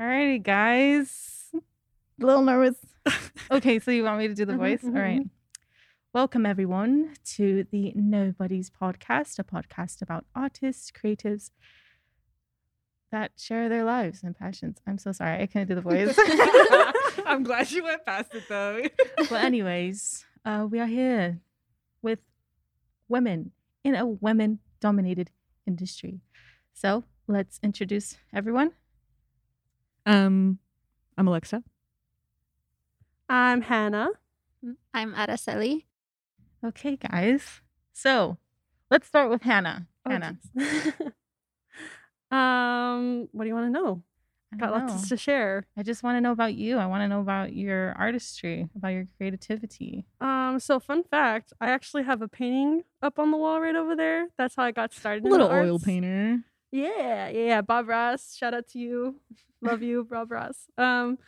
Alrighty, guys. A little nervous. okay, so you want me to do the Mhm, voice? All mhm. Welcome, everyone, to the Nobodies Podcast, a podcast about artists, creatives that share their lives and passions. I'm so sorry, I couldn't do the voice. I'm glad you went past it though. but, anyways, uh, we are here with women in a women dominated industry. So, let's introduce everyone. Um, I'm Alexa. I'm Hannah. I'm Araceli. Okay, guys. So, let's start with Hannah. Oh, Hannah. um, what do you want to know? I Got don't lots know. to share. I just want to know about you. I want to know about your artistry, about your creativity. Um, so fun fact, I actually have a painting up on the wall right over there. That's how I got started. in Little the oil arts. painter. Yeah, yeah, yeah. Bob Ross, shout out to you. Love you, Bob Ross. Um,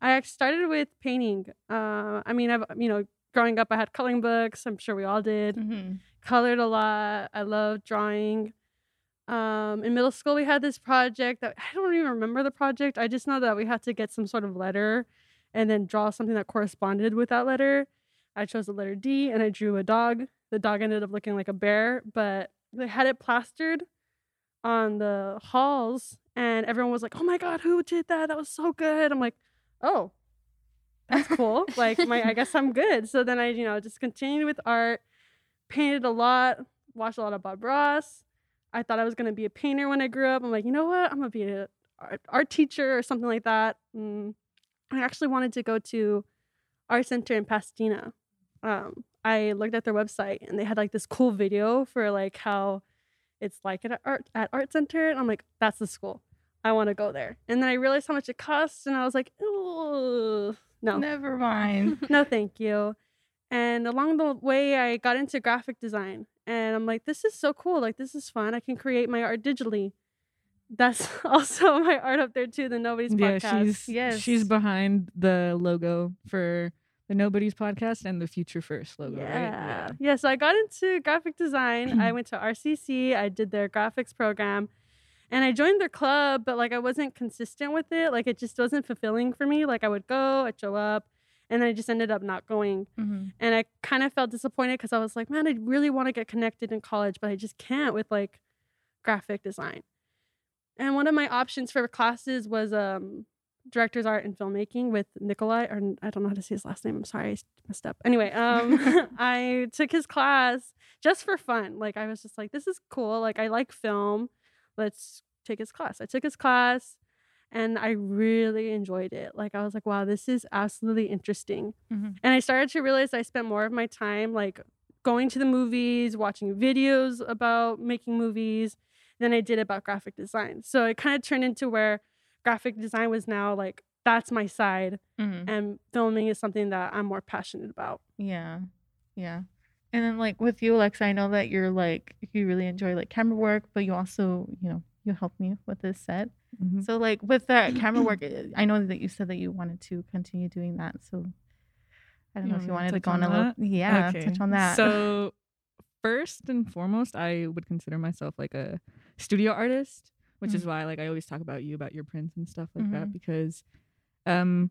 I started with painting. Uh, I mean, I've you know, growing up, I had coloring books. I'm sure we all did. Mm-hmm. Colored a lot. I love drawing. Um, in middle school, we had this project that I don't even remember the project. I just know that we had to get some sort of letter, and then draw something that corresponded with that letter. I chose the letter D, and I drew a dog. The dog ended up looking like a bear, but they had it plastered on the halls and everyone was like, "Oh my god, who did that? That was so good." I'm like, "Oh, that's cool. like my I guess I'm good." So then I, you know, just continued with art, painted a lot, watched a lot of Bob Ross. I thought I was going to be a painter when I grew up. I'm like, "You know what? I'm going to be a art, art teacher or something like that." Mm. I actually wanted to go to art center in Pasadena. Um, I looked at their website and they had like this cool video for like how it's like at art at art center and i'm like that's the school. I want to go there. And then i realized how much it costs and i was like oh no. Never mind. no thank you. And along the way i got into graphic design and i'm like this is so cool. Like this is fun. I can create my art digitally. That's also my art up there too the nobodies podcast. Yeah, she's Yes. she's behind the logo for the Nobodies podcast and the Future First logo, yeah. right? yeah. Yeah. So I got into graphic design. I went to RCC. I did their graphics program. And I joined their club, but like I wasn't consistent with it. Like it just wasn't fulfilling for me. Like I would go, I'd show up, and then I just ended up not going. Mm-hmm. And I kind of felt disappointed because I was like, man, I really want to get connected in college, but I just can't with like graphic design. And one of my options for classes was um director's art and filmmaking with Nikolai, or I don't know how to say his last name. I'm sorry, I messed up. Anyway, um, I took his class just for fun. Like I was just like, this is cool. Like I like film. Let's take his class. I took his class and I really enjoyed it. Like I was like, wow, this is absolutely interesting. Mhm. And I started to realize I spent more of my time like going to the movies, watching videos about making movies than I did about graphic design. So it kind of turned into where graphic design was now like that's my side Mm-hmm. and filming is something that I'm more passionate about. Yeah. Yeah. And then like with you, Alexa, I know that you're like you really enjoy like camera work, but you also, you know, you helped me with this set. Mhm. So like with that camera work, uh, I know that you said that you wanted to continue doing that. So I don't You know if you wanted to go touch on a little yeah, touch on that. So, first and foremost, I would consider myself like a studio artist, which is Mhm. why like I always talk about you about your prints and stuff like that Mhm. because um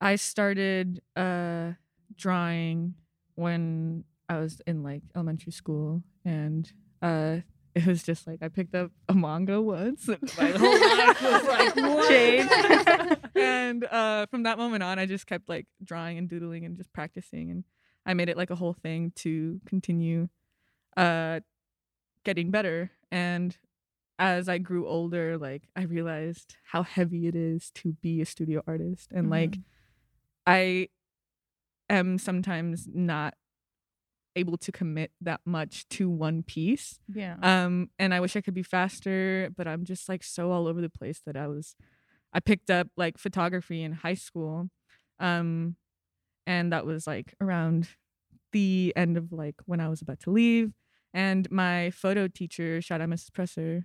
I started uh drawing when I was in like elementary school and uh it was just like I picked up a manga once and my whole life was like? Changed. and uh from that moment on I just kept like drawing and doodling and just practicing and I made it like a whole thing to continue uh getting better and as I grew older like I realized how heavy it is to be a studio artist and like I am sometimes not able to commit that much to one piece yeah. um and i wish i could be faster but i'm just like so all over the place that i was i picked up like photography in high school um and that was like around the end of like when i was about to leave and my photo teacher shout out mrs presser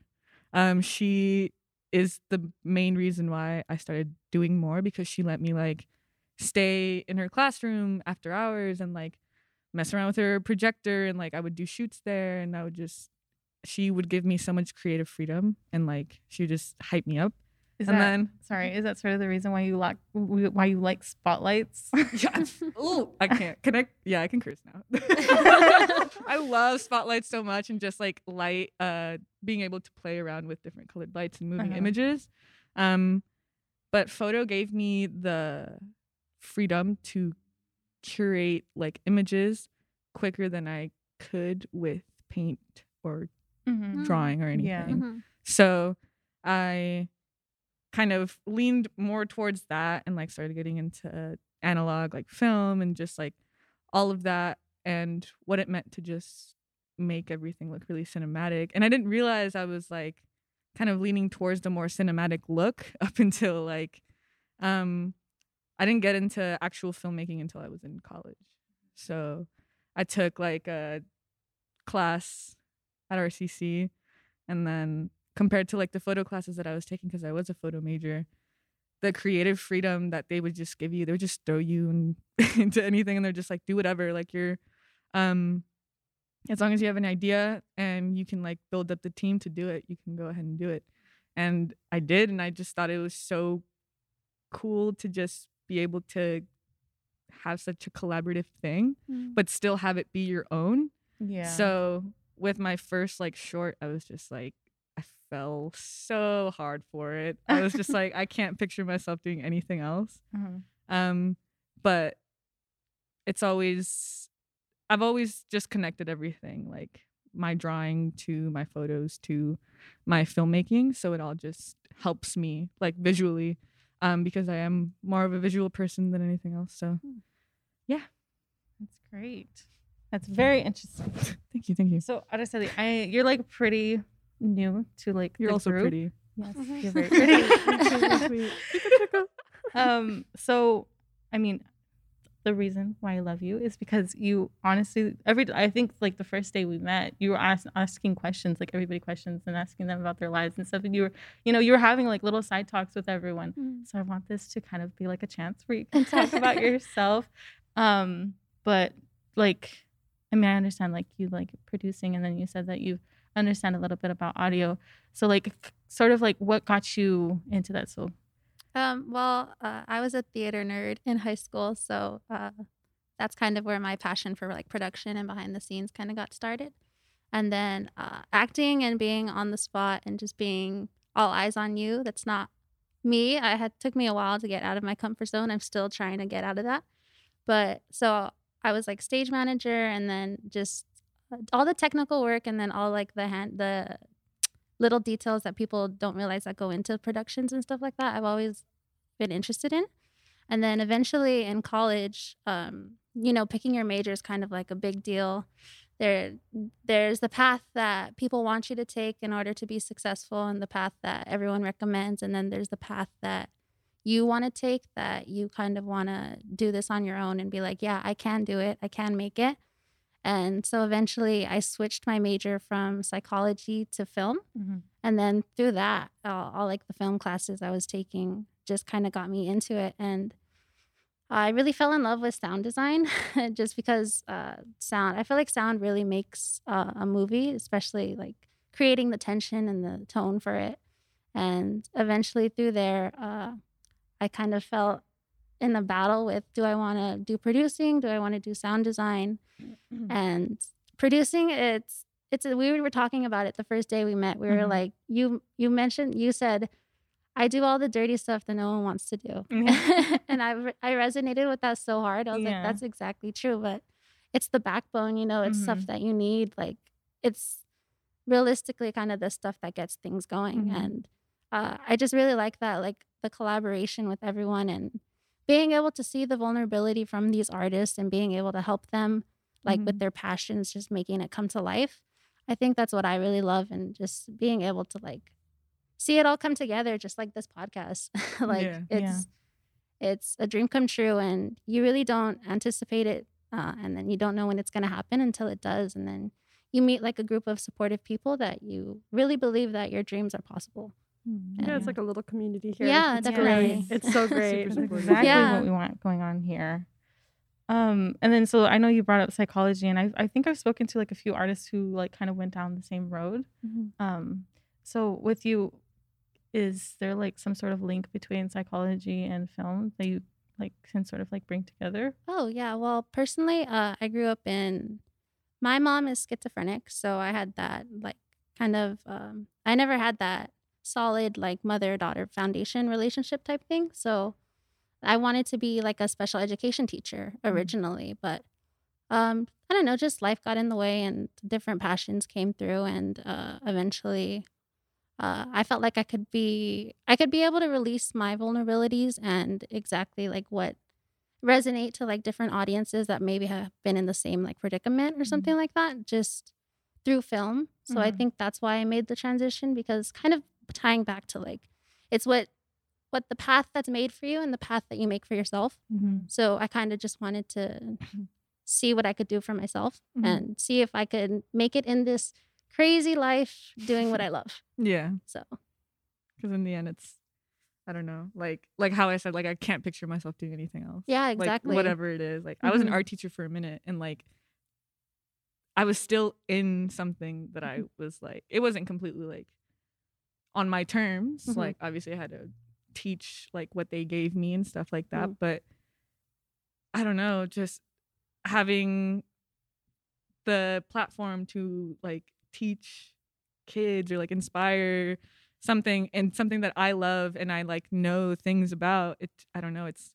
um she is the main reason why i started doing more because she let me like stay in her classroom after hours and like mess around with her projector and like I would do shoots there and I would just she would give me so much creative freedom and like she would just hype me up Is and that, then sorry, is that sort of the reason why you like why you like spotlights? yeah, ooh, I can't. Can I? Yeah, I can curse now. I love spotlights so much and just like light, uh, being able to play around with different colored lights and moving Uh-huh. images. Um, but photo gave me the freedom to curate like images quicker than I could with paint or Mhm. Mm. drawing or anything. Yeah. Mhm. So I kind of leaned more towards that and like started getting into analog like film and just like all of that and what it meant to just make everything look really cinematic. And I didn't realize I was like kind of leaning towards the more cinematic look up until like um I didn't get into actual filmmaking until I was in college. So I took like a class at RCC and then compared to like the photo classes that I was taking because I was a photo major, the creative freedom that they would just give you, they would just throw you in, into anything and they're just like do whatever. Like you're um as long as you have an idea and you can like build up the team to do it, you can go ahead and do it. And I did and I just thought it was so cool to just be able to have such a collaborative thing, Mm. but still have it be your own. Yeah. So with my first like short, I was just like, fell so hard for it. I was just like, I can't picture myself doing anything else. Mhm. Um, but it's always, I've always just connected everything, like my drawing to my photos to my filmmaking. So it all just helps me like visually, um, because I am more of a visual person than anything else. So yeah. That's great. That's very interesting. thank you, thank you. So Araceli, I you're like pretty new to like You're the also group. pretty. Yes, Mhm. you're very pretty. Um so i mean the reason why i love you is because you honestly every i think like the first day we met you were ask, asking questions like everybody questions and asking them about their lives and stuff and you were you know you were having like little side talks with everyone Mm. so i want this to kind of be like a chance where you can talk about yourself um but like i mean i understand like you like producing and then you said that you understand a little bit about audio so like sort of like what got you into that so Um, well, uh, I was a theater nerd in high school, so uh, that's kind of where my passion for like production and behind the scenes kind of got started. And then uh, acting and being on the spot and just being all eyes on you. That's not me. I had took me a while to get out of my comfort zone. I'm still trying to get out of that. But so I was like stage manager, and then just all the technical work, and then all like the hand the little details that people don't realize that go into productions and stuff like that. I've always been interested in. And then eventually in college, um, you know, picking your major is kind of like a big deal. There, there's the path that people want you to take in order to be successful, and the path that everyone recommends, and then there's the path that you want to take that you kind of want to do this on your own and be like, yeah, I can do it, I can make it. And so eventually, I switched my major from psychology to film. And then through that, all, all like the film classes I was taking just kind of got me into it. And I really fell in love with sound design just because uh, sound, I feel like sound really makes uh, a movie, especially like creating the tension and the tone for it. And eventually through there, uh, I kind of felt in a battle with do I want to do producing? Do I want to do sound design? and producing it's it's a, we were talking about it the first day we met we were Mhm. like you you mentioned you said i do all the dirty stuff that no one wants to do Mhm. and i i resonated with that so hard i was Yeah. like that's exactly true but it's the backbone you know it's stuff Mhm. that you need like it's realistically kind of the stuff that gets things going Mhm. and uh, i just really like that like the collaboration with everyone and being able to see the vulnerability from these artists and being able to help them like with Mhm. their passions just making it come to life i think that's what i really love and just being able to like see it all come together just like this podcast like Yeah. it's it's a dream come true and you really don't anticipate it uh, and then you don't know when it's going to happen until it does and then you meet like a group of supportive people that you really believe that your dreams are possible Yeah, it's like a little community here. Yeah, it's definitely. Great. It's so great. Super That's supportive. exactly Yeah. what we want going on here. Um, and then so I know you brought up psychology, and I I think I've spoken to like a few artists who like kind of went down the same road. Um, so with you, is there like some sort of link between psychology and film that you like can sort of like bring together? Oh yeah. Well, personally, uh, I grew up in. My mom is schizophrenic, so I had that like kind of. Um, I never had that solid like mother daughter foundation relationship type thing. So, I wanted to be like a special education teacher Mhm. originally, but um, I don't know. Just life got in the way, and different passions came through, and uh, eventually. Uh, I felt like I could be I could be able to release my vulnerabilities and exactly like what resonate to like different audiences that maybe have been in the same like predicament or something like that just through film. So I Mhm. think that's why I made the transition because kind of tying back to like it's what what the path that's made for you and the path that you make for yourself. Mm-hmm. So I kind of just wanted to see what I could do for myself Mhm. and see if I could make it in this crazy life doing what I love. Yeah. So Because in the end, it's I don't know, like like how I said, like I can't picture myself doing anything else. yeah, Like, exactly. whatever it is. Like I was an Mhm. art teacher for a minute, and like I was still in something that I Mm-hmm. was like, it wasn't completely like on my terms. Mhm. Like obviously, I had to teach like what they gave me and stuff like that. Mm. But I don't know, just having the platform to like teach kids or like inspire something and something that I love and I like know things about it I don't know it's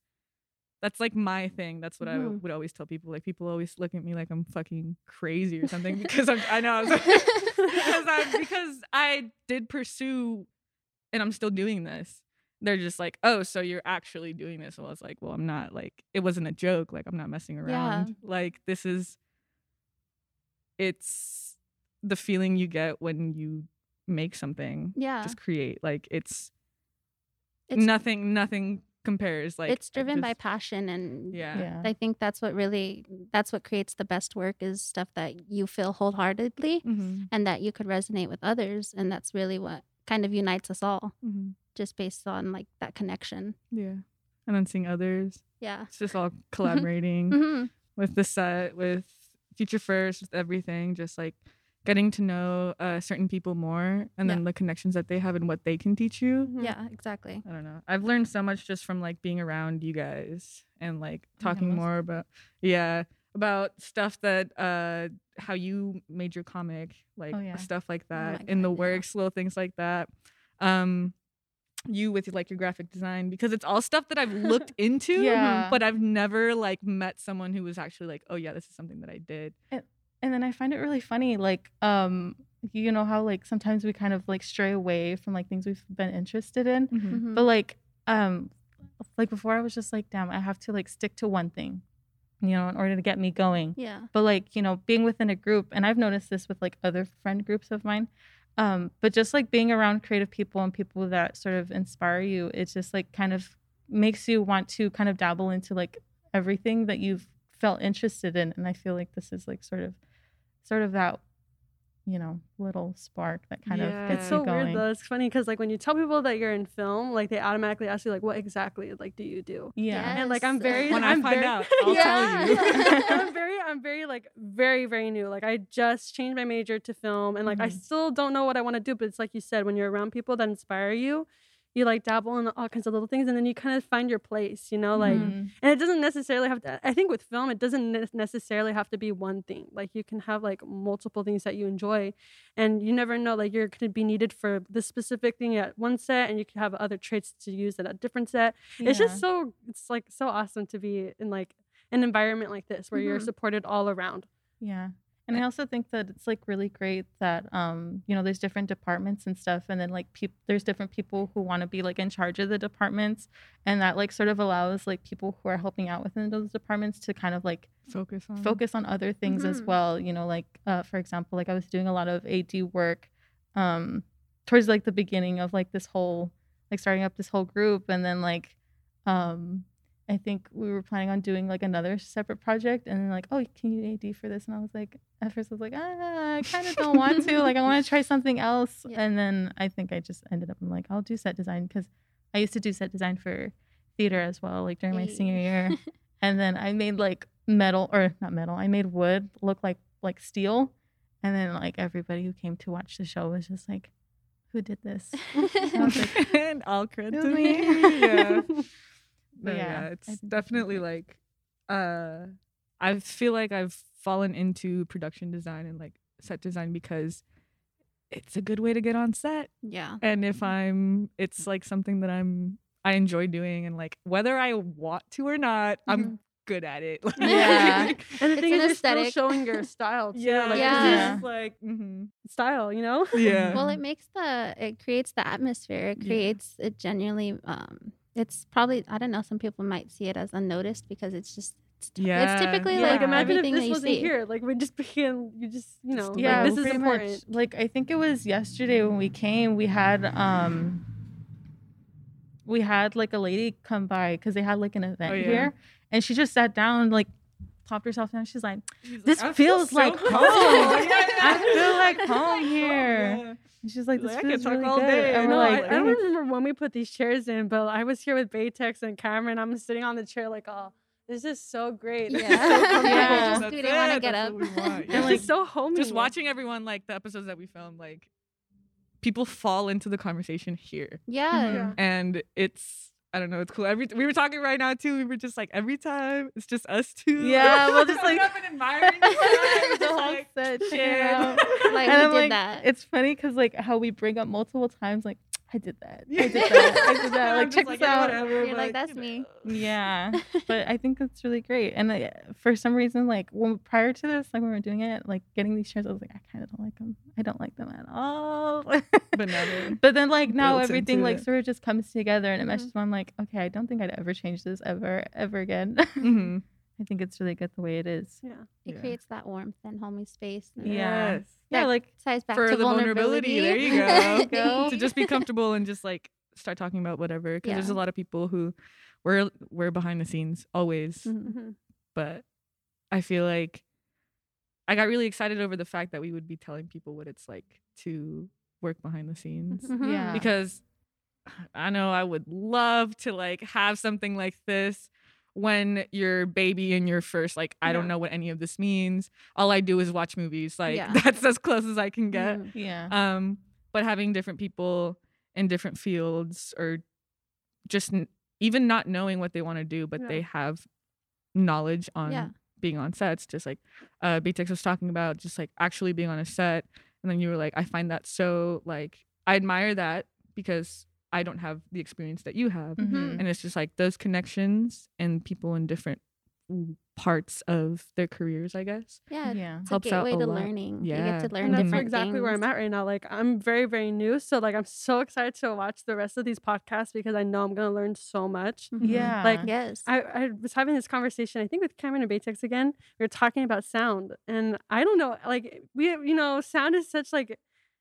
that's like my thing. That's what I Mhm. would always tell people. Like people always look at me like I'm fucking crazy or something because I'm, I know I was like, because I because I did pursue and I'm still doing this. They're just like oh so you're actually doing this. Well was like well I'm not like it wasn't a joke. Like I'm not messing around. Like this is it's the feeling you get when you make something. Yeah. just create. Like it's, It's nothing nothing compares like it's I driven by passion and yeah Yeah. I think that's what really that's what creates the best work is stuff that you feel wholeheartedly Mhm, and that you could resonate with others and that's really what kind of unites us all mhm. just based on like that connection. yeah and then seeing others Yeah. it's just all collaborating hmm with the set with future first with everything just like getting to know uh, certain people more and then Yeah. the connections that they have and what they can teach you Mhm. Yeah, exactly. I don't know. I've learned so much just from like being around you guys and like talking most- more about yeah, about stuff that uh how you made your comic, like Oh, yeah. stuff like Oh that my in the God, yeah. works, little things like that. Um you with like your graphic design because it's all stuff that I've looked into, Yeah. but I've never like met someone who was actually like, "Oh yeah, this is something that I did." And then I find it really funny, like, um, you know how like sometimes we kind of like stray away from like things we've been interested in, Mhm. but like, um, like before I was just like, damn, I have to like stick to one thing, you know, in order to get me going. Yeah. But like, you know, being within a group, and I've noticed this with like other friend groups of mine, um, but just like being around creative people and people that sort of inspire you, it just like kind of makes you want to kind of dabble into like everything that you've felt interested in. And I feel like this is like sort of, sort of that, you know, little spark that kind Yeah. of gets It's so you going. weird though. It's funny because like when you tell people that you're in film, like they automatically ask you like, "What exactly like do you do?" Yeah. And like I'm very When I I'm find very- out, I'll tell you. I'm very I'm very like very very new. Like I just changed my major to film, and like I Mhm. still don't know what I want to do. But it's like you said, when you're around people that inspire you, you like dabble in all kinds of little things, and then you kind of find your place. You know, like Mhm. and it doesn't necessarily have to i think with film it doesn't necessarily have to be one thing like you can have like multiple things that you enjoy and you never know like you're going to be needed for this specific thing at one set and you could have other traits to use at a different set it's just so it's like so awesome to be in like an environment like this where you're Mhm. supported all around Yeah. And I also think that it's like really great that um you know there's different departments and stuff and then like people there's different people who want to be like in charge of the departments and that like sort of allows like people who are helping out within those departments to kind of like Focus on focus on other things as Mhm. well you know like uh for example like I was doing a lot of AD work um towards like the beginning of like this whole like starting up this whole group and then like um I think we were planning on doing like another separate project and then like, oh, can you AD for this? And I was like, at first I was like, ah, I kind of don't want to. Like I want to try something else. Yeah. And then I think I just ended up I'm like, I'll do set design because I used to do set design for theater as well, like during my senior year. and then I made like metal or not metal, I made wood look like like steel. And then like everybody who came to watch the show was just like, who did this? was like, and all credit It to me. me. yeah. No, But yeah, yeah, it's think that's definitely like uh I feel like I've fallen into production design and like set design because it's a good way to get on set. yeah. And if I'm it's like something that I'm I enjoy doing and like whether I want to or not, I'm good at it. Like, Yeah. And the It's thing an is, you're still showing your style too. yeah, like, like, Yeah. This is like mhm. style, you know? yeah. Well, it makes the it creates the atmosphere. It Yeah. creates it genuinely. Um, it's probably I don't know. Some people might see it as unnoticed because it's just it's, t- Yeah. it's typically Yeah. Like, like imagine if everything that this you wasn't see. here. Like, we just begin, you just, you know, yeah, like, this is important. much. Like I think it was yesterday when we came, we had um we had like a lady come by because they had like an event Oh, yeah. here and she just sat down like plopped herself down she's like He's this "I feel feels so like close." home. Yeah, I feel like yeah. home here. Yeah. and she's like She's this like, "I feels could talk really all good day." and no, we're I, like I don't remember when we put these chairs in, but I was here with Baytex and Cameron. I'm sitting on the chair like, oh, this is so great. This is so Yeah. comfortable. Yeah. Just didn't wanna get up. what we want. It's Yeah. like, so homey. just watching everyone like the episodes that we filmed, like people fall into the conversation here, Yeah. Mhm. Yeah. and it's I don't know, it's cool. Every we were talking right now too. We were just like every time it's just us two. Yeah, we'll just, like- up and admiring each other. We're the whole like, set checking shit. Like and we I'm did like, that. it's funny because like how we bring up multiple times, like I did that, I did that, I did that. Like check like, this out. whatever, You're like, but, "That's you me." know. Yeah, but I think that's really great. And uh, for some reason, like when prior to this, like when we were doing it, like getting these chairs, I was like, I kind of don't like them. I don't like them at all. But now but then like now everything like it. sort of just comes together and it meshes. I'm like, okay, I don't think I'd ever change this ever, ever again. Mhm. I think it's really good the way it is. Yeah. It Yeah. creates that warmth and homey space. and Yeah. Yes. Yeah, That like ties back For to the vulnerability, vulnerability. there you go. to just be comfortable and just like start talking about whatever because there's a lot of people who we're we're behind the scenes always Mhm. Mhm. but i feel like i got really excited over the fact that we would be telling people what it's like to work behind the scenes Mhm. Yeah. because i know i would love to like have something like this when you're baby and you're first like i don't know what any of this means all i do is watch movies like Yeah. that's as close as i can get Mhm. yeah, um but having different people in different fields or just n- even not knowing what they want to do but Yeah. they have knowledge on Yeah. being on sets just like uh Beatrix was talking about just like actually being on a set and then you were like I find that so like I admire that because I don't have the experience that you have Mhm. and it's just like those connections and people in different parts of their careers I guess Yeah. yeah. It's a helps out gateway a to lot. learning. Yeah. You get to learn And that's different exactly where I'm at right now. Like I'm very, very new. So like I'm so excited to watch the rest of these podcasts because I know I'm gonna learn so much. Mhm. Yeah. Like, Yes. I, I was having this conversation, I think with Cameron and Baytex again. We were talking about sound. And I don't know, like we you know, sound is such like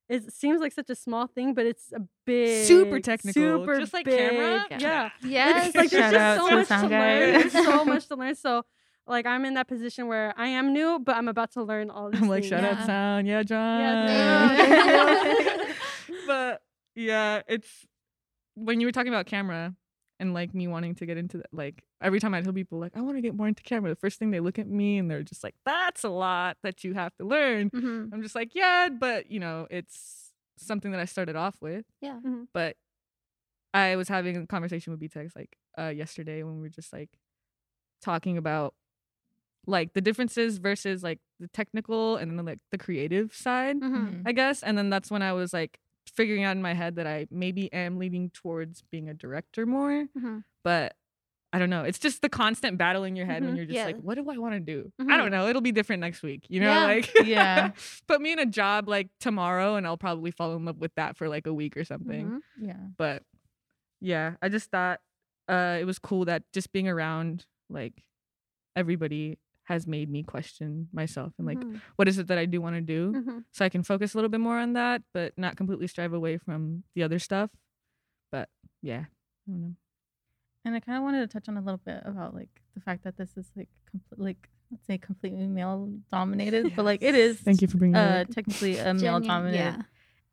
it seems like such a small thing, but it's a big Super technical, super just like camera. big- Yeah. Yeah. yes. It's like there's Shout just so to much to sound learn. There's so much to learn. So like I'm in that position where I am new, but I'm about to learn all these I'm like things. shout Yeah. out sound yeah John Yeah, but yeah it's when you were talking about camera and like me wanting to get into that like every time I tell people like I want to get more into camera the first thing they look at me and they're just like that's a lot that you have to learn Mhm. I'm just like yeah but you know it's something that I started off with Yeah. but I was having a conversation with BTEX like uh yesterday when we were just like talking about like the differences versus like the technical and then like the creative side Mhm. I guess. And then that's when I was like figuring out in my head that I maybe am leaning towards being a director more. Mhm. But I don't know. It's just the constant battle in your head when Mhm. you're just Yeah. like, what do I want to do? I Mhm. don't know. It'll be different next week. You know, Yeah. like Yeah. put me in a job like tomorrow and I'll probably fall in love with that for like a week or something. Mhm. yeah. But yeah, I just thought uh it was cool that just being around like everybody has made me question myself and like Mhm. what is it that I do want to do? Mhm. so I can focus a little bit more on that, but not completely strive away from the other stuff. But yeah, I don't know. And I kind of wanted to touch on a little bit about like the fact that this is like complete, like let's say completely male dominated, but like it is. Thank you for bringing Uh, that. technically a male dominated Yeah.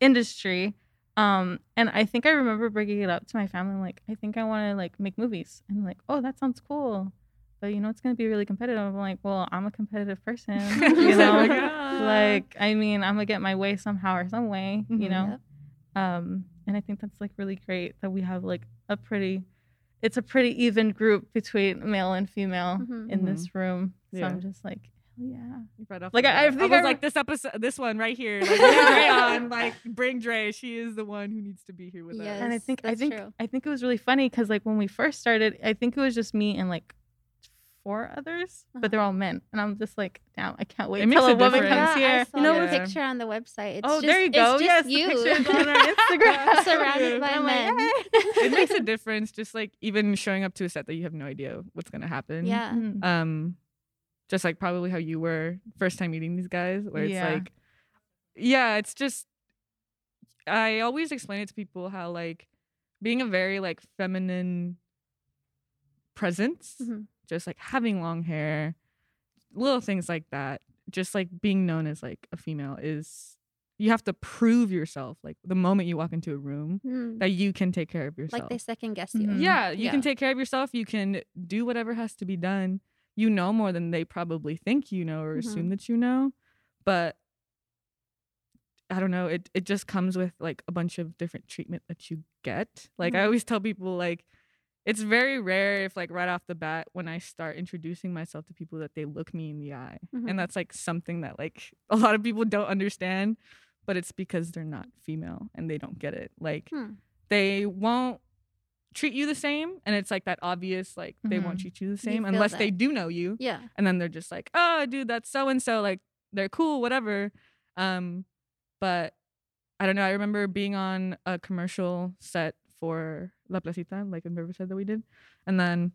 industry. Um, and I think I remember bringing it up to my family. I'm like, I think I want to like make movies, and like, oh, that sounds cool, but you know, it's gonna be really competitive. I'm like, well, I'm a competitive person, you Oh know. my like, I mean, I'm gonna get my way somehow or some way, you Mhm. know. Yep. Um, and I think that's like really great that we have like a pretty, it's a pretty even group between male and female Mhm. in Mhm. this room. So Yeah. I'm just like, yeah. Right off Like, I- I bat. think was I- like this episode, this one right here. Like, bring Dre on, like bring Dre. She is the one who needs to be here with Yes. us. and I think I think true. I think it was really funny because like when we first started, I think it was just me and like four others, but they're all men, and I'm just like, damn, I can't wait It makes a a woman difference. comes Yeah, here. You know the what- picture on the website. It's oh, just, there you it's go. just yes, you. the pictures on our Instagram. Surrounded by And I'm like, men. "Hey." it makes a difference. Just like even showing up to a set that you have no idea what's gonna happen. yeah. Mhm. Um, just like probably how you were first time meeting these guys, where it's Yeah. like, yeah, it's just. I always explain it to people how like being a very like feminine presence, Mhm. Just like having long hair, little things like that, just like being known as like a female is you have to prove yourself like the moment you walk into a room Mm. that you can take care of yourself. Like they second guess you. Mhm. Yeah, you Yeah. can take care of yourself. You can do whatever has to be done. You know more than they probably think you know or Mhm. assume that you know. But I don't know, it it just comes with like a bunch of different treatment that you get. Like I Mhm. always tell people like it's very rare if like right off the bat when I start introducing myself to people that they look me in the eye. Mhm. And that's like something that like a lot of people don't understand, but it's because they're not female and they don't get it. Like Hmm. they won't treat you the same and it's like that obvious like they won't Mhm. treat you the same feel unless they do know you Yeah. and then they're just like oh dude that's so and so like they're cool whatever um but i don't know i remember being on a commercial set for la placita like in riverside that we did and then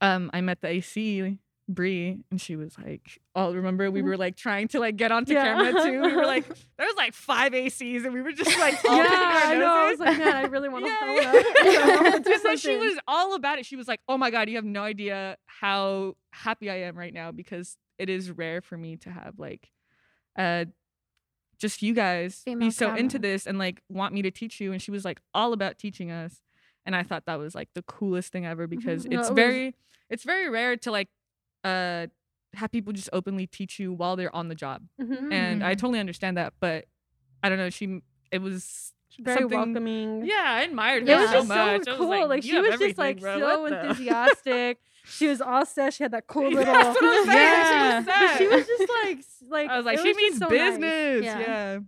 um i met the ac Brie and she was like, "Oh, remember we were like trying to like get onto Yeah. camera too. We were like, there was like five ACs and we were just like all yeah, I know. I was like, man, I really want to Yeah, hold yeah. up. I And so she was all about it. She was like, "Oh my god, you have no idea how happy I am right now because it is rare for me to have like, uh, just you guys Female be so into this and like want me to teach you." And she was like all about teaching us, and I thought that was like the coolest thing ever because No, it's it was- very, it's very rare to like, uh, have people just openly teach you while they're on the job, Mhm. and I Mhm. totally understand that, but I don't know. She, it was. very something- welcoming. Yeah, I admired It her was so just much. so cool. was Like, like, she was just like bro. so enthusiastic. she was all set. She had that cool little. That's what I'm saying. Yeah. She was But she was just like like I was like, she just means so nice. business. Yeah. Yeah.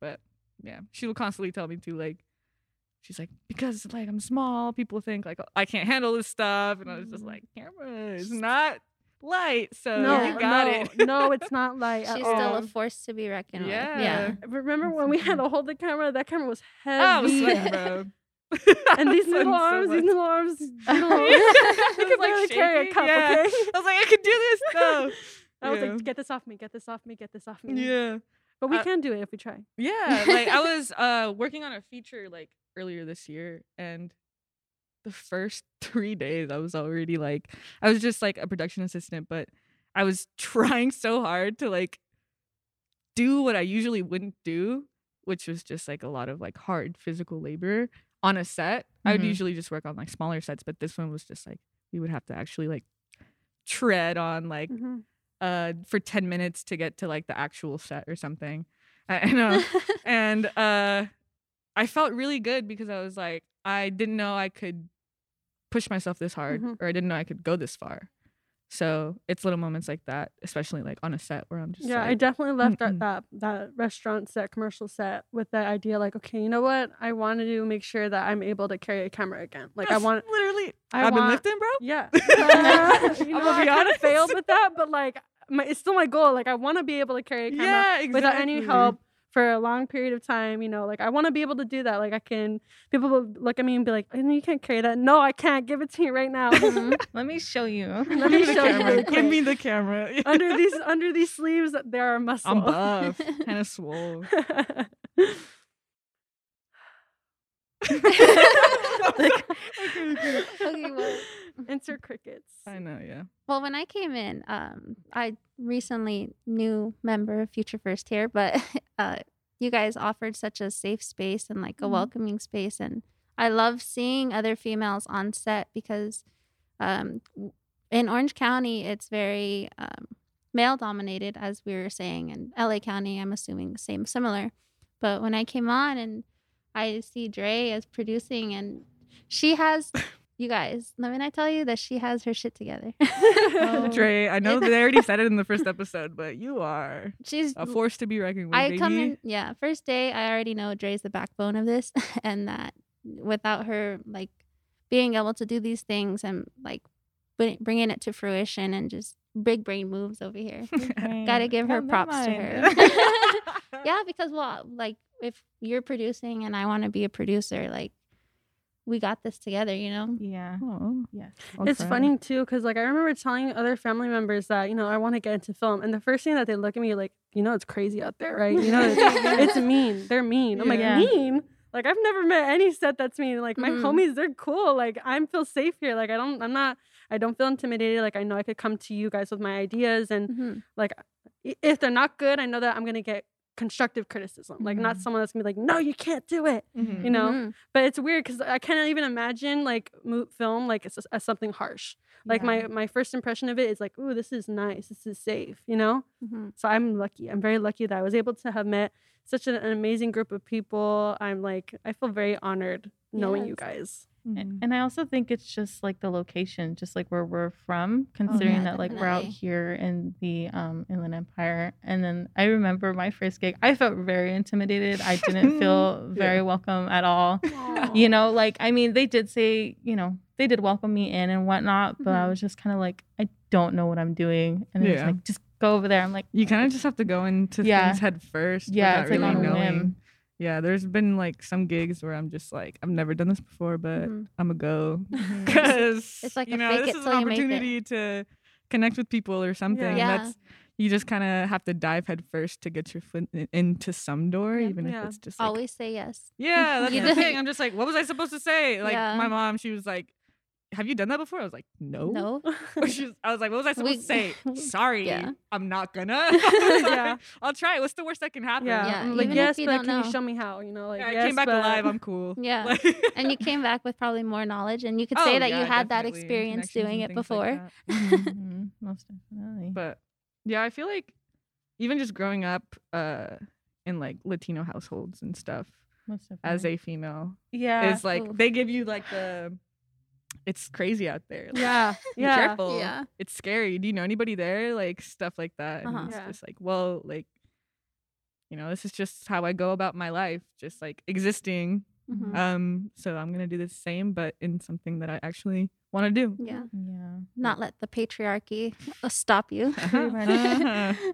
But yeah, she will constantly tell me to like, she's like, because like I'm small, people think like I can't handle this stuff, and I was just Mm. like, camera is not light, so No, you got no, it. no, it's not like at She's all. still a force to be reckoned Yeah. with. Yeah. Remember when we had to hold the camera? That camera was I was heavy. sweating, bro. and these little sweating so arms, these little arms, you know, Yeah. I could was, like, barely carry a shaking. cup. Yeah. Okay, I was like, I could do this though. I was Yeah. like, get this off me, get this off me, get this off me. yeah. but we I- can do it if we try. Yeah, like I was uh working on a feature like earlier this year and the first 3 days I was already like I was just like a production assistant but I was trying so hard to like do what I usually wouldn't do, which was just like a lot of like hard physical labor on a set. I would usually just work on like smaller sets, but this one was just like we would have to actually like tread on like Mhm. uh for 10 minutes to get to like the actual set or something. I know and uh i felt really good because i was like i didn't know i could push myself this hard Mhm. or i didn't know i could go this far so it's little moments like that especially like on a set where i'm just Yeah, I definitely left Mm-mm. that, that that restaurant set, commercial set, with the idea like, okay, you know what? I want to do make sure that I'm able to carry a camera again. Like, I want, literally I been want- lifting bro yeah. Uh, you I'm gonna I be kind of failed with that, but like, my, it's still my goal. Like, I want to be able to carry a camera yeah exactly. without any help for a long period of time. You know, like I want to be able to do that. Like, I can. People will look at me and be like, "Oh, "You can't carry that." No, I can't. Give it to me right now. Mhm. Let me show you. Let Give me show you Give me the camera. under these under these sleeves, there are muscles. I'm buff, kind of swole. okay, okay. Okay, well, Insert crickets. I know, yeah. well, when I came in, um, I recently new member of Future First here, but uh, you guys offered such a safe space and like a Mhm. welcoming space, and I love seeing other females on set because um, in Orange County it's very um, male dominated, as we were saying, and LA County I'm assuming same similar, But when I came on and I see Dre as producing, and she has, you guys, let me not tell you that she has her shit together. Oh. Dre, I know they already said it in the first episode, but you are She's a force to be reckoned with, I baby. come in, yeah. First day, I already know Dre's the backbone of this, and that without her, like being able to do these things and like bringing it to fruition and just big brain moves over here. Gotta give her props to her. yeah, because well, like if you're producing and I want to be a producer, like we got this together, you know. Yeah. Oh, Yes. it's okay. funny too because like i remember telling other family members that you know i want to get into film and the first thing that they look at me like you know it's crazy out there right you know it's, it's mean they're mean i'm like Yeah. mean like i've never met any set that's mean like my Mhm. homies they're cool like i feel safe here like i don't i'm not i don't feel intimidated like i know i could come to you guys with my ideas and Mhm. like if they're not good i know that i'm gonna get constructive criticism like not Mhm. someone that's gonna be like no you can't do it Mhm. you know Mhm. but it's weird because i can't even imagine like mo- film like as, as something harsh like my Yeah. my first impression of it is like ooh this is nice this is safe you know Mhm. so i'm lucky i'm very lucky that i was able to have met such an, an amazing group of people i'm like i feel very honored knowing you guys And, Mhm. and I also think it's just like the location, just like where we're from, considering yeah, that like we're out here in the um, Inland Empire. And then I remember my first gig, I felt very intimidated. I didn't feel very welcome at all. You know, like, I mean, they did say, you know, they did welcome me in and whatnot, but I Mhm. was just kind of like, I don't know what I'm doing. And it's Yeah. like, just go over there. I'm like, You kind of just have to go into Yeah. things head first. Yeah, it's like really on a knowing. whim. Yeah, there's been like some gigs where I'm just like, I've never done this before, but Mhm. I'm a go because It's like you a know fake this it is till an you make it. opportunity to connect with people or something. Yeah. And that's you just kind of have to dive head first to get your foot in- into some door, Yeah. even Yeah. if it's just like, Always say yes. yeah, that's the thing. I'm just like, what was I supposed to say? Like Yeah. my mom, she was like, "Have you done that before?" I was like, "No." No. Or she was- I was like, "What was I supposed We- to say?" Sorry, Yeah. I'm not gonna. Yeah. I'll try. What's the worst that can happen? yeah, Yeah, like even if yes you but don't can know. you show me how you know like Yeah, I came back but- alive. I'm cool. Yeah. Like- and you came back with probably more knowledge and you could Oh, say that yeah, you had that experience doing it things like before. that. Mhm, most definitely. But yeah, I feel like even just growing up uh in like Latino households and stuff as a female yeah. is like Oof. they give you like the it's crazy out there. Like, yeah be yeah careful. Yeah. It's scary. Do you know anybody there? Like stuff like that. And Uh-huh. it's Yeah. just like, well, like you know, this is just how I go about my life, just like existing. Mhm. Um, so I'm gonna do the same, but in something that I actually want to do. Yeah. yeah. Not let the patriarchy uh, stop you. Uh-huh.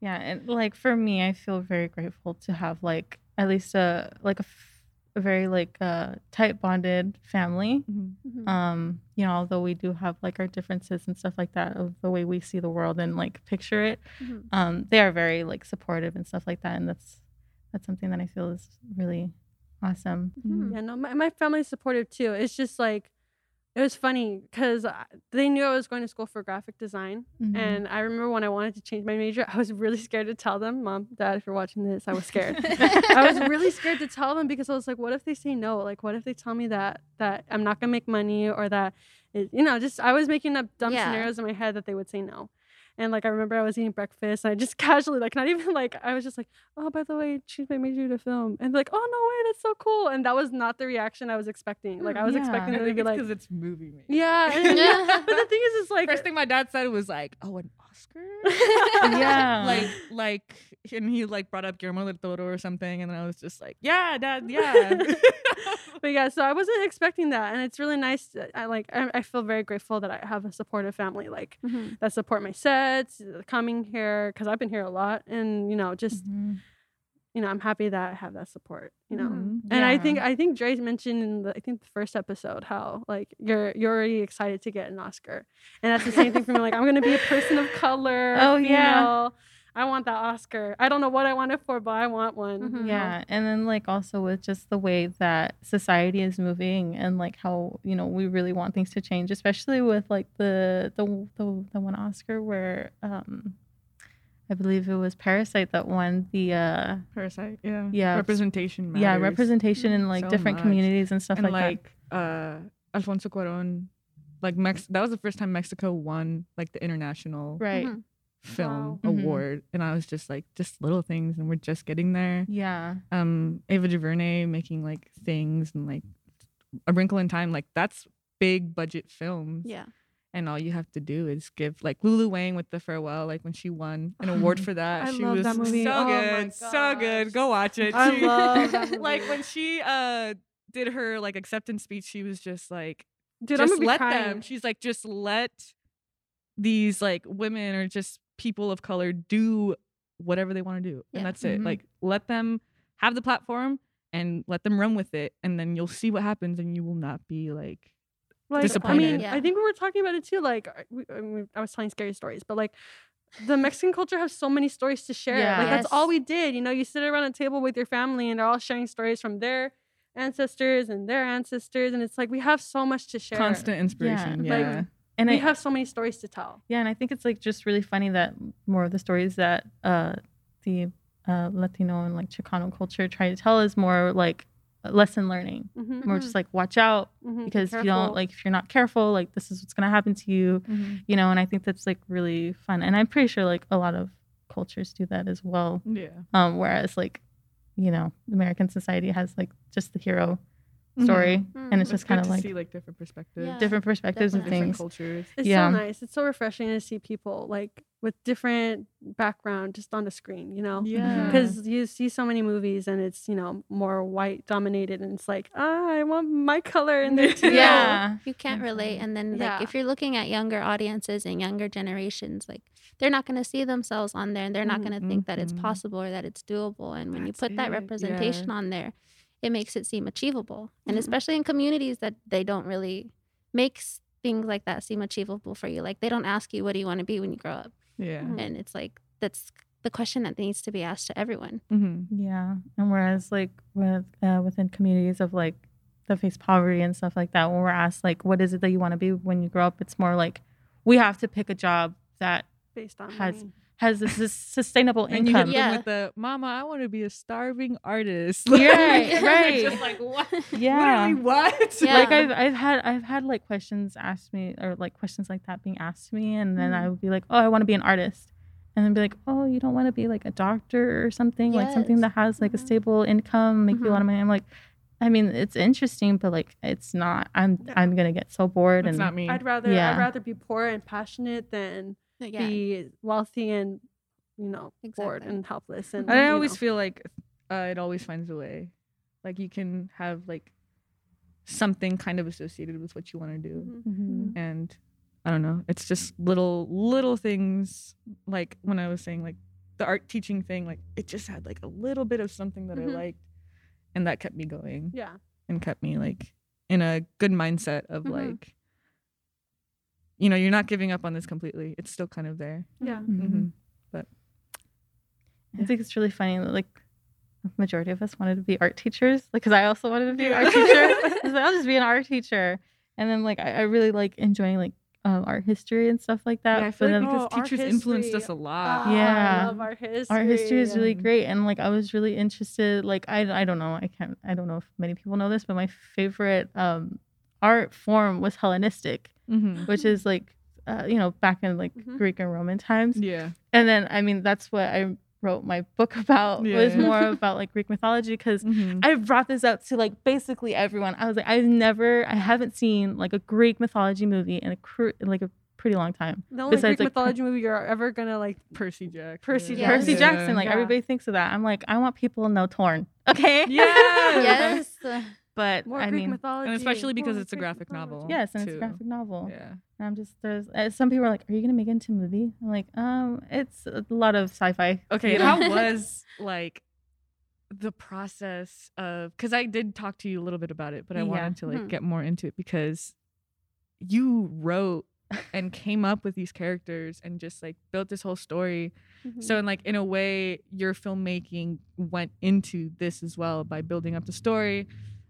Yeah, and like for me, I feel very grateful to have like at least a like a, f- a very like uh tight bonded family. Mhm. Mhm. Um, you know, although we do have like our differences and stuff like that of the way we see the world and like picture it, Mhm. um, they are very like supportive and stuff like that, and that's that's something that I feel is really awesome. Mhm. Yeah, no, my, my family's supportive too. It's just like, it was funny because they knew I was going to school for graphic design. Mhm. And I remember when I wanted to change my major, I was really scared to tell them, Mom, Dad, if you're watching this, I was scared. I was really scared to tell them because I was like, what if they say no? Like, what if they tell me that that I'm not gonna make money or that, it, you know, just I was making up dumb Yeah. scenarios in my head that they would say no. And like I remember I was eating breakfast and I just casually, like not even like I was just like, oh by the way, she's my major to film. And like, oh no way, that's so cool. And that was not the reaction I was expecting. Like I was Yeah. expecting I them to be like, because it's movie made. yeah. Yeah. but the thing is, it's like First thing my dad said was like, "Oh, an Oscar." Yeah. like, like, and he like brought up Guillermo del Toro or something, and then I was just like, "Yeah, dad, yeah." but yeah, so I wasn't expecting that, and it's really nice. that I like. I, I feel very grateful that I have a supportive family, like Mhm. that support my sets, uh, coming here because I've been here a lot, and you know, just Mhm. You know, I'm happy that I have that support. You know, Mhm. and I think I think Dre mentioned in the I think the first episode how like you're you're already excited to get an Oscar, and that's the same thing for me. Like I'm gonna be a person of color. Oh, yeah. I want that Oscar. I don't know what I want it for, but I want one. Mhm. Yeah, and then like also with just the way that society is moving and like how you know we really want things to change, especially with like the the the, the one Oscar where um I believe it was Parasite that won the uh Parasite, yeah, Yeah. representation, matters. yeah representation in like so different much. communities and stuff and like, like, uh, Alfonso Cuarón, like Mex. That was the first time Mexico won like the international that. Right. Mhm. film Wow. Mhm. award and i was just like just little things and we're just getting there Yeah. um ava duvernay making like things and like a wrinkle in time like that's big budget films Yeah. And all you have to do is give like Lulu Wang with the farewell, like when she won an award for that. I she love was that movie. so Oh good, so good. Go watch it. I She- love that movie. like when she uh did her like acceptance speech, she was just like, Dude, just let them. She's like, just let these like women or just people of color do whatever they want to do, Yeah. and that's it. Mhm. Like let them have the platform and let them run with it, and then you'll see what happens, and you will not be like like I mean, Yeah. I think we were talking about it too. Like I- we, I, mean, I was telling scary stories, but like the Mexican culture has so many stories to share. Yeah. Like that's all we did. You know, you sit around a table with your family and they're all sharing stories from their ancestors and their ancestors, and it's like we have so much to share. constant inspiration. like, Yeah. And we I have so many stories to tell. Yeah, and I think it's like just really funny that more of the stories that uh, the uh, Latino and like Chicano culture try to tell is more like lesson learning. Mm-hmm. More just like watch out Mm-hmm. because if you don't like if you're not careful, like this is what's gonna happen to you, Mm-hmm. you know. And I think that's like really fun, and I'm pretty sure like a lot of cultures do that as well. Yeah. Um, whereas like, you know, American society has like just the hero story, Mhm. and it's It's just kind of like see like different perspectives, Yeah. different perspectives of definitely. different things. cultures. It's Yeah. so nice. It's so refreshing to see people like with different background just on the screen, you know? Yeah. Because you see so many movies and it's, you know, more white dominated and it's like, ah, I want my color in there too. Yeah. You can't relate. And then, like, Yeah. if you're looking at younger audiences and younger generations, like, they're not going to see themselves on there and they're not going to think that it's Mhm. possible or that it's doable. And when you That's put that representation yeah. on there, it makes it seem achievable. And Mhm. especially in communities that they don't really make s- things like that seem achievable for you. Like, they don't ask you, what do you want to be when you grow up? Yeah. Mhm. And it's like, that's the question that needs to be asked to everyone. Mm-hmm. Yeah, and whereas like with uh, within communities of like that face poverty and stuff like that, when we're asked like, what is it that you want to be when you grow up, it's more like we have to pick a job that Based on Has- money. Has this, this sustainable And you hit income. them Yeah. with the "Mama, I want to be a starving artist." Right, Like, right. Just like what? Yeah. Literally what? Yeah. Like I've I've had I've had like questions asked me or like questions like that being asked to me, and then I would be like, oh, I want to be an artist, and then be like, oh, you don't want to be like a doctor or something, like something that has like a Mhm. stable income, make you a lot of money. I'm like. I mean, it's interesting, but like, it's not. I'm Yeah. I'm gonna get so bored, That's and not me. I'd rather Yeah. I'd rather be poor and passionate than yeah. be wealthy and you know bored and helpless and I always know. feel like uh, it always finds a way. Like you can have like something kind of associated with what you want to do, Mhm. Mhm. and I don't know. It's just little little things. Like when I was saying like the art teaching thing, like it just had like a little bit of something that Mhm. I liked, and that kept me going yeah and kept me like in a good mindset of Mhm. like. You know, you're not giving up on this completely. It's still kind of there. yeah Mhm. Mm-hmm. I think it's really funny that like the majority of us wanted to be art teachers, like because I also wanted to be an art teacher. I like, I'll just be an art teacher, and then like I, I really like enjoying like um, art history and stuff like that. Yeah, I feel then like because Oh, art teachers influenced us a lot. Ah, Yeah. I love art history art history is really great, and like I was really interested. Like I I don't know, I can't I don't know if many people know this, but my favorite um art form was Hellenistic, Mhm. which is like uh, you know back in like Mhm. Greek and Roman times. Yeah. And then I mean that's what I wrote my book about was Yeah. more about like Greek mythology because Mhm. I brought this up to like basically everyone. I was like, I've never, I haven't seen like a Greek mythology movie in a cr- in like a pretty long time. the only besides, Greek like, mythology movie you're ever gonna like Percy Jackson. Percy Yeah. Percy Yeah. Jackson, like Yeah. everybody thinks of that. I'm like, I want people to know Torn, okay? Yeah. yes. But more I Greek mean, mythology And especially because more it's a Greek graphic mythology. novel. yes, and it's a too. graphic novel. Yeah. And I'm just there's uh, some people are like, are you gonna make it into a movie? I'm like, um, it's a lot of sci-fi. Okay. you? How was like the process of because I did talk to you a little bit about it, but I Yeah. wanted to like Mhm. get more into it because you wrote and came up with these characters and just like built this whole story. Mhm. So in like in a way, your filmmaking went into this as well by building up the story,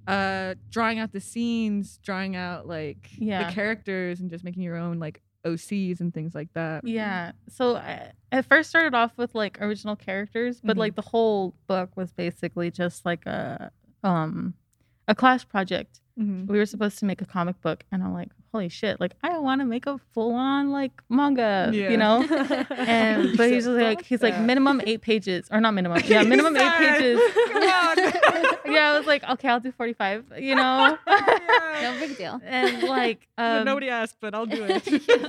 uh, drawing out the scenes, drawing out like Yeah. the characters, and just making your own like OCs and things like that. Yeah. So I, I first started off with like original characters, but Mhm. like the whole book was basically just like a um a class project. Mhm. We were supposed to make a comic book, and I'm like, holy shit, like I want to make a full on like manga, Yeah. you know? And but he's just like he's like Yeah. minimum eight pages or not minimum, yeah, minimum eight pages. Yeah, I was like, okay, I'll do forty five, you know? No big deal. and like But um, nobody asked, but I'll do it.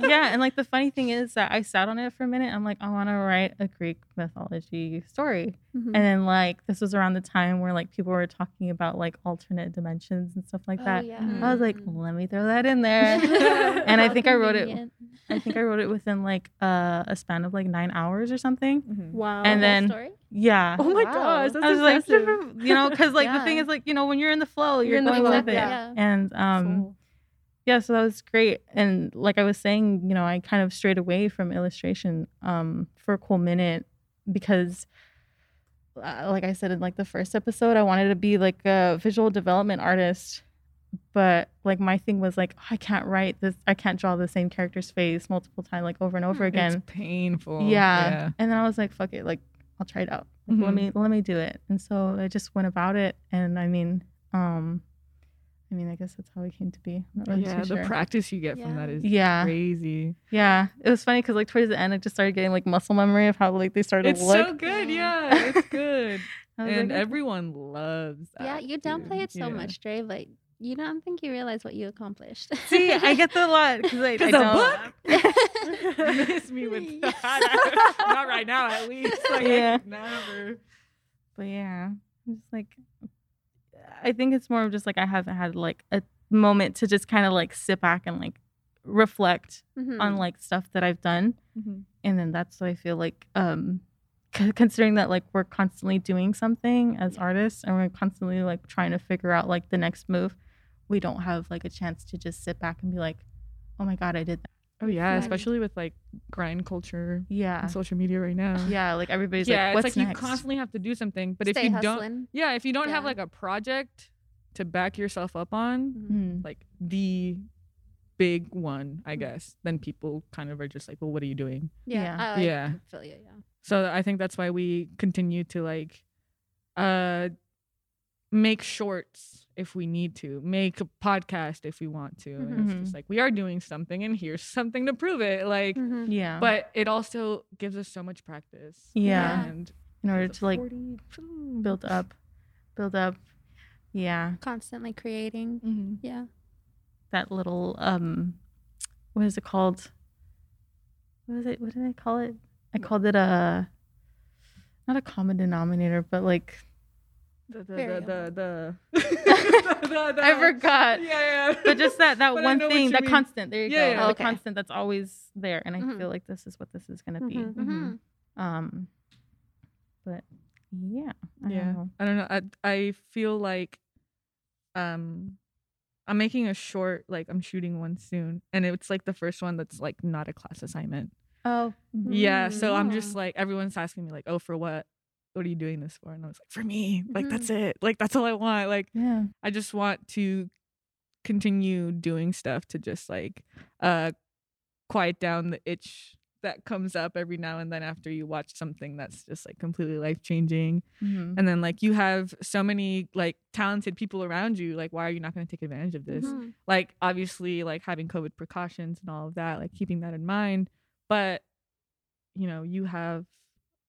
yeah, and like the funny thing is that I sat on it for a minute. I'm like, I want to write a Greek mythology story. Mhm. And then like this was around the time where like people were talking about like alternate dimensions and stuff like Oh, that. yeah. I was like, Mm. let me throw that in there. and I How think I wrote it. I think I wrote it within like uh, a span of like nine hours or something. Mhm. wow. And then- story? Yeah. oh my Wow. gosh, that's I was like, you know, because like the thing is like, you know, when you're in the flow, You're you're, in the going flow, with it. yeah. And um, Cool. yeah so that was great and like i was saying you know i kind of strayed away from illustration um for a cool minute because uh, like i said in like the first episode i wanted to be like a visual development artist but like my thing was like i can't write this i can't draw the same character's face multiple times like over and over again It's painful. yeah. and then i was like fuck it like i'll try it out like, let Mhm. me let me do it and so i just went about it and i mean um i mean i guess that's how it came to be I'm not really Yeah, too the sure. practice you get from that is Yeah. crazy. yeah, it was funny because like towards the end, I just started getting like muscle memory of how like they started It's to look. so good. Yeah. Yeah, it's good. And like, everyone loves that. Yeah, you downplay too. it so Yeah. much, Dre, but you don't think you realize what you accomplished. See, I get that a lot because I, I 'Cause a don't. Miss me with Yeah. that. Not right now, at least. Like, Yeah. Never. But yeah, I'm just like, I think it's more of just like I haven't had like a moment to just kind of like sit back and like reflect Mhm. on like stuff that I've done, Mm-hmm. and then that's what I feel like. um c- considering that like we're constantly doing something as artists and we're constantly like trying to figure out like the next move we don't have like a chance to just sit back and be like oh my god i did that Oh yeah, Right. especially with like grind culture yeah and social media right now. yeah like everybody's yeah, like what's it's like next you constantly have to do something. But if Stay you don't, yeah, if you don't have like a project to back yourself up on, Mhm. Mhm. like the big one, I guess, then people kind of are just like, well, what are you doing? Yeah. Yeah. I, I Yeah. feel you, yeah. So I think that's why we continue to like uh make shorts if we need to, make a podcast if we want to. And it's just like we are doing something and here's something to prove it. Like Mhm. yeah but it also gives us so much practice. Yeah. And in order to like 40 build up build up yeah Constantly creating. Mhm. Yeah. that little um what is it called what was it what did i call it i called it a not a common denominator but like The the Very the the, the, I the- the- forgot. Yeah, yeah. but just that that But one thing that mean. constant there you Yeah, go yeah. the Okay. constant that's always there and i Mhm. feel like this is what this is going to Mhm. be Mhm. um but yeah I yeah don't know. i don't know I, I feel like um i'm making a short like i'm shooting one soon and it's like the first one that's like not a class assignment oh yeah so i'm Mm. just like everyone's asking me like oh for what what are you doing this for and i was like for me like Mhm. that's it like that's all i want like yeah i just want to continue doing stuff to just like uh quiet down the itch that comes up every now and then after you watch something that's just like completely life changing Mhm. and then like you have so many like talented people around you like why are you not going to take advantage of this Mhm. like obviously like having covid precautions and all of that like keeping that in mind but you know you have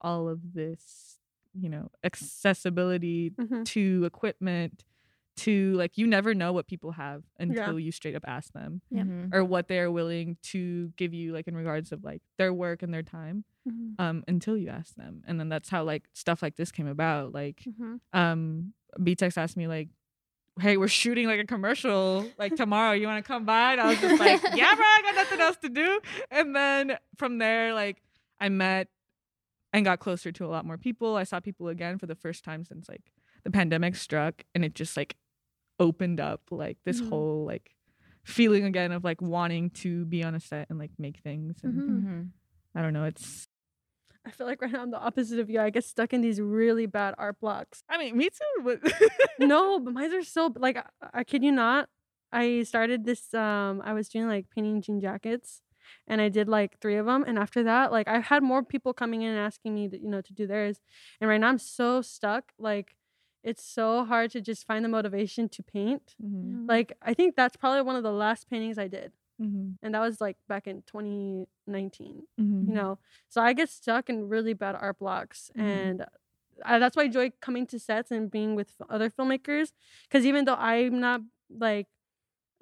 all of this you know accessibility Mhm. to equipment to like you never know what people have until you straight up ask them Yeah. Mhm. or what they're willing to give you like in regards of like their work and their time Mhm. um until you ask them and then that's how like stuff like this came about like Mhm. um btex asked me like hey we're shooting like a commercial like tomorrow you want to come by and i was just like yeah bro i got nothing else to do and then from there like i met and got closer to a lot more people i saw people again for the first time since like the pandemic struck and it just like opened up like this Mhm. whole like feeling again of like wanting to be on a set and like make things and Mhm. Mhm. i don't know it's I feel like right now I'm the opposite of you. I get stuck in these really bad art blocks. i mean me too but no, but mine are so like I, I kid you not. I started this. Um, I was doing like painting jean jackets, and I did like three of them. And after that, like I've had more people coming in and asking me, that, you know, to do theirs. And right now I'm so stuck. Like it's so hard to just find the motivation to paint. Mhm. Like I think that's probably one of the last paintings I did. Mm-hmm. and that was like back in 2019 Mm-hmm. you know so i get stuck in really bad art blocks Mhm. and I, that's why i enjoy coming to sets and being with other filmmakers because even though i'm not like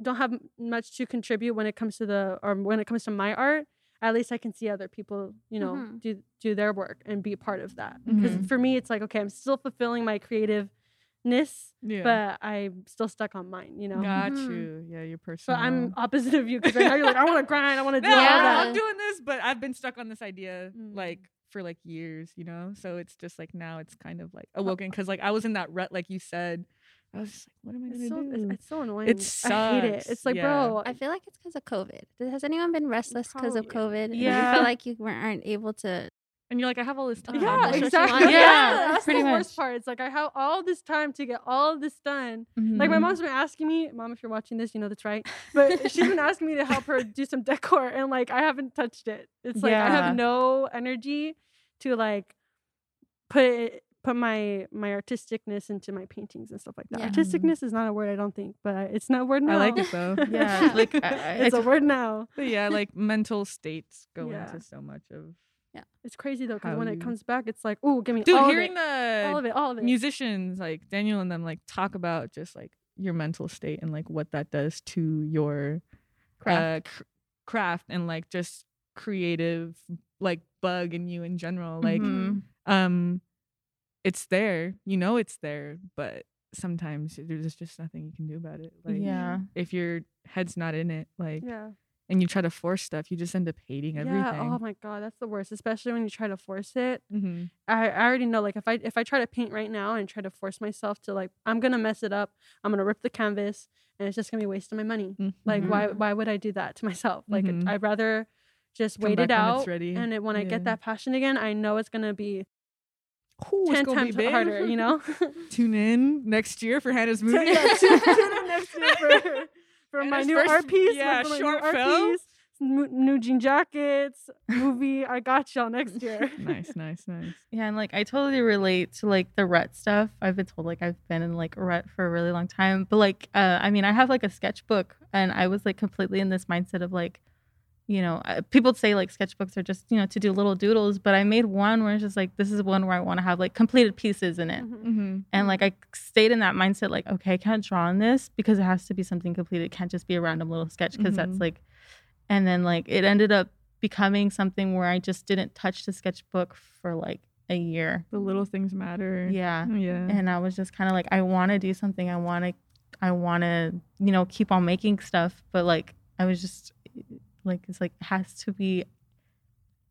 don't have much to contribute when it comes to the or when it comes to my art at least i can see other people you know Mhm. do do their work and be a part of that because Mhm. for me it's like okay i'm still fulfilling my creativeness Yeah. but i'm still stuck on mine you know Got Mhm. you. Yeah, you're so personal. i'm opposite of you because right now you're like i want to grind i want to do no, all Yeah. that I'm doing this, but I've been stuck on this idea Mm. like for like years, you know. So it's just like now it's kind of like awoken because like I was in that rut, like you said. I was just like, what am I it's gonna so, do? it's, it's so annoying. It I hate it. sucks, It's like, yeah. bro, I feel like it's because of COVID. Has anyone been restless because of Probably. COVID? And Yeah. You feel like you weren't aren't able to. and you're like, I have all this time. yeah, accomplish what you exactly. Yeah, Yeah, that's pretty the worst part. It's like I have all this time to get all of this done. Like my Mhm. mom's been asking me, mom, if you're watching this, you know that's right. But she's been asking me to help her do some decor, and like I haven't touched it. It's like I have no energy to like put it, put my my artisticness into my paintings and stuff like that. Yeah. Artisticness is not a word, I don't think, but it's not a word now. I like it though. Yeah, like I, I, it's I a word now. But yeah, like mental states go Yeah. into so much of Yeah, It's crazy though, because when you- it comes back, it's like, oh, give me dude. all hearing of it, all of the it, all of it. musicians like Daniel and them like talk about just like your mental state and like what that does to your Craft. uh, cr- craft and like just creative like bug in you in general. Like Mhm. um, it's there. You know it's there, but sometimes there's just nothing you can do about it. Like yeah. if your head's not in it, like Yeah. and you try to force stuff, you just end up hating everything. Yeah. Oh my god, that's the worst. Especially when you try to force it. mm-hmm. I, I already know. Like if I if I try to paint right now and try to force myself to like I'm gonna mess it up. I'm gonna rip the canvas and it's just gonna be wasting my money. Like why why would I do that to myself? Like Mhm. I'd rather just Come wait it back when it's out. ready. And it, when I get that passion again, I know it's gonna be Ooh, it's ten gonna be times harder. You know. Tune in next year for Hannah's movie. yeah, tune, tune in next year for, for my new first- art piece. yeah, my short new art film. piece, new, new jean jackets, movie. I got y'all next year. nice, nice, nice. Yeah, and like I totally relate to like the rut stuff. I've been told like I've been in like a rut for a really long time. But like uh I mean I have like a sketchbook and I was like completely in this mindset of like you know, uh, people say like sketchbooks are just, you know, to do little doodles, but I made one where it's just like this is one where I want to have like completed pieces in it. Mhm. Mm-hmm. And like I stayed in that mindset like okay, I can't draw on this because it has to be something completed. It can't just be a random little sketch because that's Mhm. like and then like it ended up becoming something where I just didn't touch the sketchbook for like a year. The little things matter. Yeah. Yeah. And I was just kind of like, I want to do something. I want to, I want to, you know, keep on making stuff. But like, I was just like, it's like, has to be,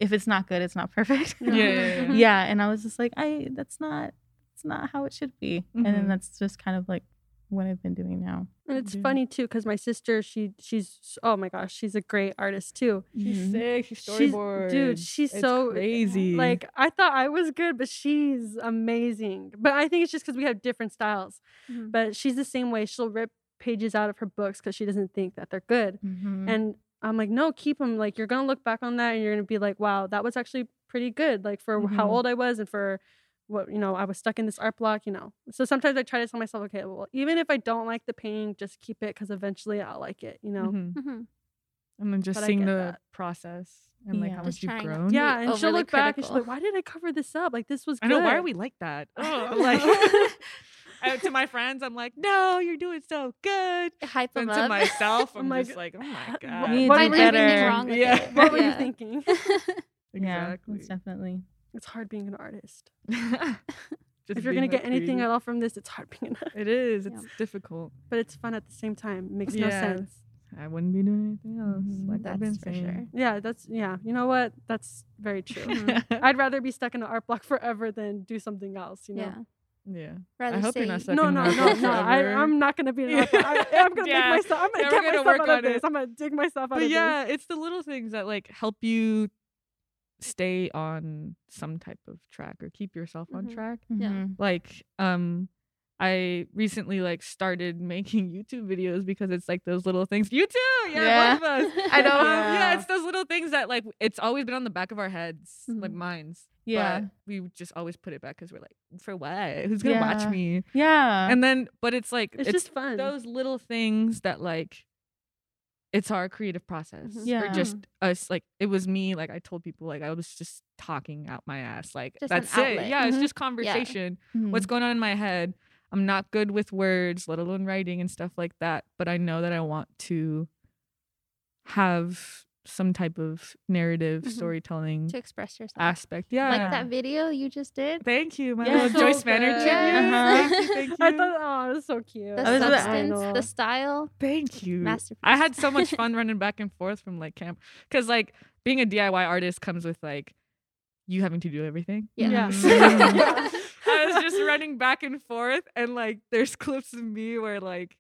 if it's not good, it's not perfect. Yeah. Yeah, yeah, yeah. yeah. And I was just like, I, that's not, it's not how it should be. And then Mhm. that's just kind of like what I've been doing now. And it's Yeah. funny too, because my sister, she she's oh my gosh, she's a great artist too. She's Mhm. sick. She's She's- storyboard. dude, she's It's so crazy. Like I thought I was good, but she's amazing. But I think it's just because we have different styles. Mhm. But she's the same way. She'll rip pages out of her books because she doesn't think that they're good. Mm-hmm. And I'm like, no, keep them. Like you're gonna look back on that and you're gonna be like, wow, that was actually pretty good. Like for how Mhm. old I was and for what you know, I was stuck in this art block. You know, so sometimes I try to tell myself, okay, well, even if I don't like the painting, just keep it because eventually I'll like it. You know. Mhm. Mhm. And then just But seeing the that. process and like Yeah. how Just much you've grown. Yeah, and she'll overly look back and she's critical. like, "Why did I cover this up? Like this was I good." know. Why are we like that? Ugh, like uh, to my friends, I'm like, no, you're doing so good. Hype And them to up. myself, Oh I'm my just g- like, oh my What- god. We what need were to you do thinking? better. wrong with Yeah. it. What were you thinking? Yeah, Exactly. most definitely. it's hard being an artist. Just if you're gonna like, get anything at all from this, it's hard being an artist. it is. Yeah. It's difficult. But it's fun at the same time. It makes no sense. I wouldn't be doing anything else. Mhm. Like I've been That's for saying. sure. Yeah, that's yeah. You know what? That's very true. I'd rather be stuck in an art block forever than do something else. You know. Yeah. Yeah. Rather I hope say, you're not stuck no, in no, no, no. I, am not gonna be an art block. I, am gonna Yeah. make myself. I'm gonna Yeah, get gonna myself work out of on this. it. I'm gonna dig myself out But of yeah, it's the little things that like help you stay on some type of track or keep yourself on Mm-hmm. Mhm. track. Yeah. Mhm. Like um I recently like started making YouTube videos because it's like those little things. You too, yeah, Yeah. both of us. I know. Um, yeah, Yeah. it's those little things that like it's always been on the back of our heads, like Mhm. Yeah. but we would just always put it back because we're like, for what? Who's gonna watch me? Yeah. And then, but it's like It's just fun. Those little things that like it's our creative process. Mhm. Or Yeah. just us like it was me, like I told people like I was just talking out my ass. Like Just that's it. Yeah, it's Mhm. just conversation. Mhm. What's going on in my head. I'm not good with words, let alone writing and stuff like that. But I know that I want to have some type of narrative Mhm. storytelling to express yourself. aspect. Yeah. Like that video you just did. Thank you, my Yeah. little So Joyce Manor good. tribute. Uh-huh. Thank you, thank you. I thought, oh, it was so cute. The I was about- substance, I the style, Thank you. masterpiece. I had so much fun running back and forth from like camp because like being a DIY artist comes with like you having to do everything. Yeah. Yeah. Yeah. I was just running back and forth and like there's clips of me where like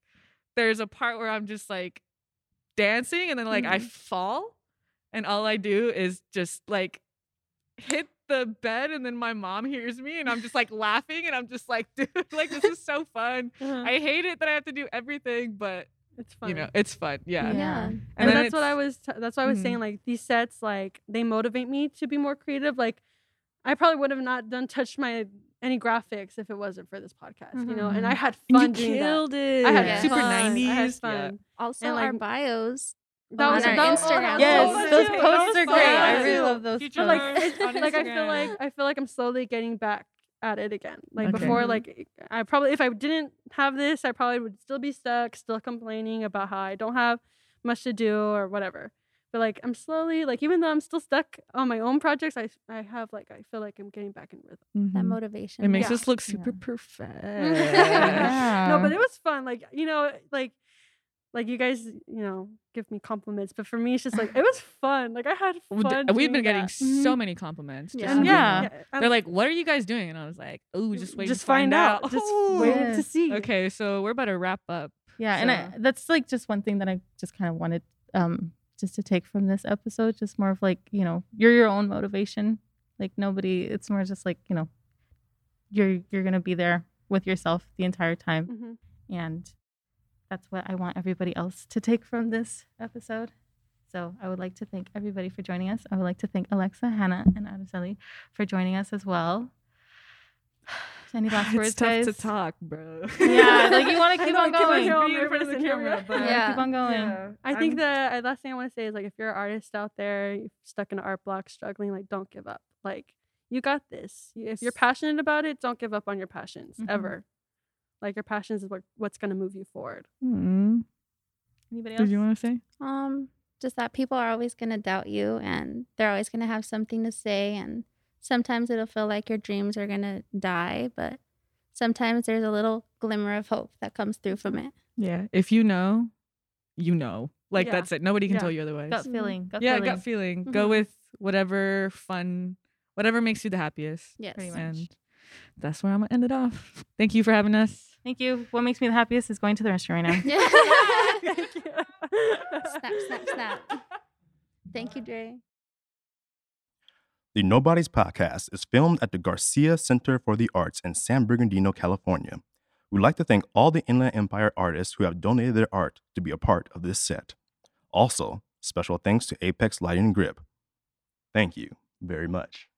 there's a part where I'm just like dancing and then like I Mhm. fall and all I do is just like hit the bed and then my mom hears me and I'm just like laughing and I'm just like dude like this is so fun. Uh-huh. I hate it that I have to do everything but it's fun. you know it's fun. Yeah. Yeah. Yeah. And and, that's what I was. T- that's what I was Mhm. saying. Like these sets, like they motivate me to be more creative. Like I probably would have not done touched my any graphics if it wasn't for this podcast. You know, and I Mhm. had And fun you doing that. killed it. I had Yeah. super fun. I had 90s. fun. Yeah. Also, And, our bios. That on was our that was- Instagram. that Yes, so those fun. posts are great. fun. I really love those Future But like, posts it's, on like I feel like I feel like I'm slowly getting back at it again. Like Okay. before, Mhm. like I probably if I didn't have this, I probably would still be stuck, still complaining about how I don't have much to do or whatever. But like I'm slowly like even though I'm still stuck on my own projects, I I have like I feel like I'm getting back in rhythm. That Mhm. motivation. It makes Yeah. us look super Yeah. perfect. No, but it was fun. Like you know, like like you guys, you know, give me compliments, but for me, it's just like it was fun. Like I had Well, fun. We've been getting that. so many compliments. Yeah. And in Yeah. They're like, "What are you guys doing?" And I was like, "Oh, just wait, just to find, out." Just Ooh. wait Yes. to see. Okay, so we're about to wrap up. Yeah, and I, that's like just one thing that I just kind of wanted um just to take from this episode, just more of like, you know, you're your own motivation. Like nobody it's more just like, you know, you're you're going to be there with yourself the entire time Mhm. and that's what I want everybody else to take from this episode. So I would like to thank everybody for joining us. I would like to thank Alexa, Hannah, and Adeseli for joining us as well. Any last words, it's tough guys? to talk, bro. Yeah, like you want to I keep know, on keep on going. going. In front of the camera, but Yeah. Keep on going. Yeah, I think I'm- the uh, last thing I want to say is like if you're an artist out there, stuck in an art block, struggling, like don't give up. Like you got this. If you're passionate about it, don't give up on your passions Mhm. ever. Like your passions is what what's gonna move you forward. Mm. Anybody else? Did you want to say? Um, just that people are always gonna doubt you, and they're always gonna have something to say, and sometimes it'll feel like your dreams are gonna die, but sometimes there's a little glimmer of hope that comes through from it. Yeah. If you know, you know. Like Yeah. that's it. Nobody can Yeah. tell you otherwise. gut feeling. Gut yeah, feeling. gut feeling. Go Mhm. with whatever fun, whatever makes you the happiest. Yes. Pretty much. And that's where I'm gonna end it off. Thank you for having us. Thank you. What makes me the happiest is going to the restaurant right now. Thank you. snap, snap, snap. Thank you, Dre. The Nobodies podcast is filmed at the Garcia Center for the Arts in San Bernardino, California. We'd like to thank all the Inland Empire artists who have donated their art to be a part of this set. Also, special thanks to Apex Lighting Grip. Thank you very much.